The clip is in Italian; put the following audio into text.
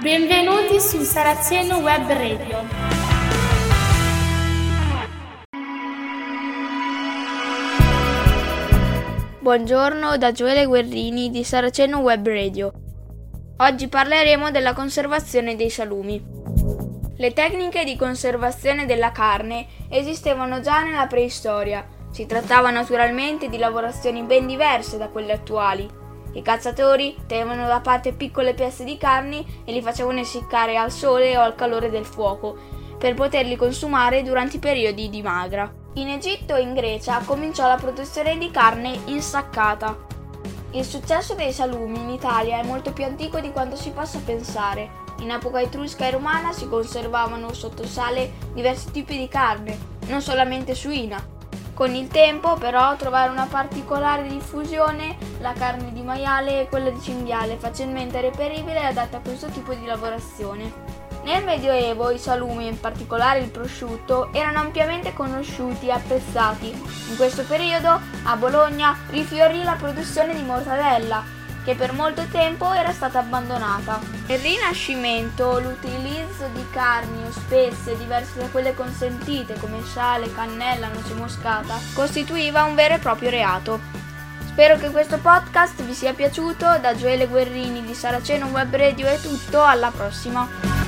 Benvenuti su Saraceno Web Radio. Buongiorno da Gioele Guerrini di Saraceno Web Radio. Oggi parleremo della conservazione dei salumi. Le tecniche di conservazione della carne esistevano già nella preistoria. Si trattava naturalmente di lavorazioni ben diverse da quelle attuali. I cacciatori tenevano da parte piccole pezze di carne e li facevano essiccare al sole o al calore del fuoco per poterli consumare durante i periodi di magra. In Egitto e in Grecia cominciò la produzione di carne insaccata. Il successo dei salumi in Italia è molto più antico di quanto si possa pensare. In epoca etrusca e romana si conservavano sotto sale diversi tipi di carne, non solamente suina, con il tempo però trovare una particolare diffusione la carne di maiale e quella di cinghiale facilmente reperibile e adatta a questo tipo di lavorazione. Nel Medioevo i salumi, in particolare il prosciutto, erano ampiamente conosciuti e apprezzati. In questo periodo a Bologna rifiorì la produzione di mortadella, che per molto tempo era stata abbandonata. Nel Rinascimento l'utilizzo di carni o spezie diverse da quelle consentite come sale, cannella, noce moscata costituiva un vero e proprio reato. Spero che questo podcast vi sia piaciuto, da Gioele Guerrini di Saraceno Web Radio è tutto, alla prossima!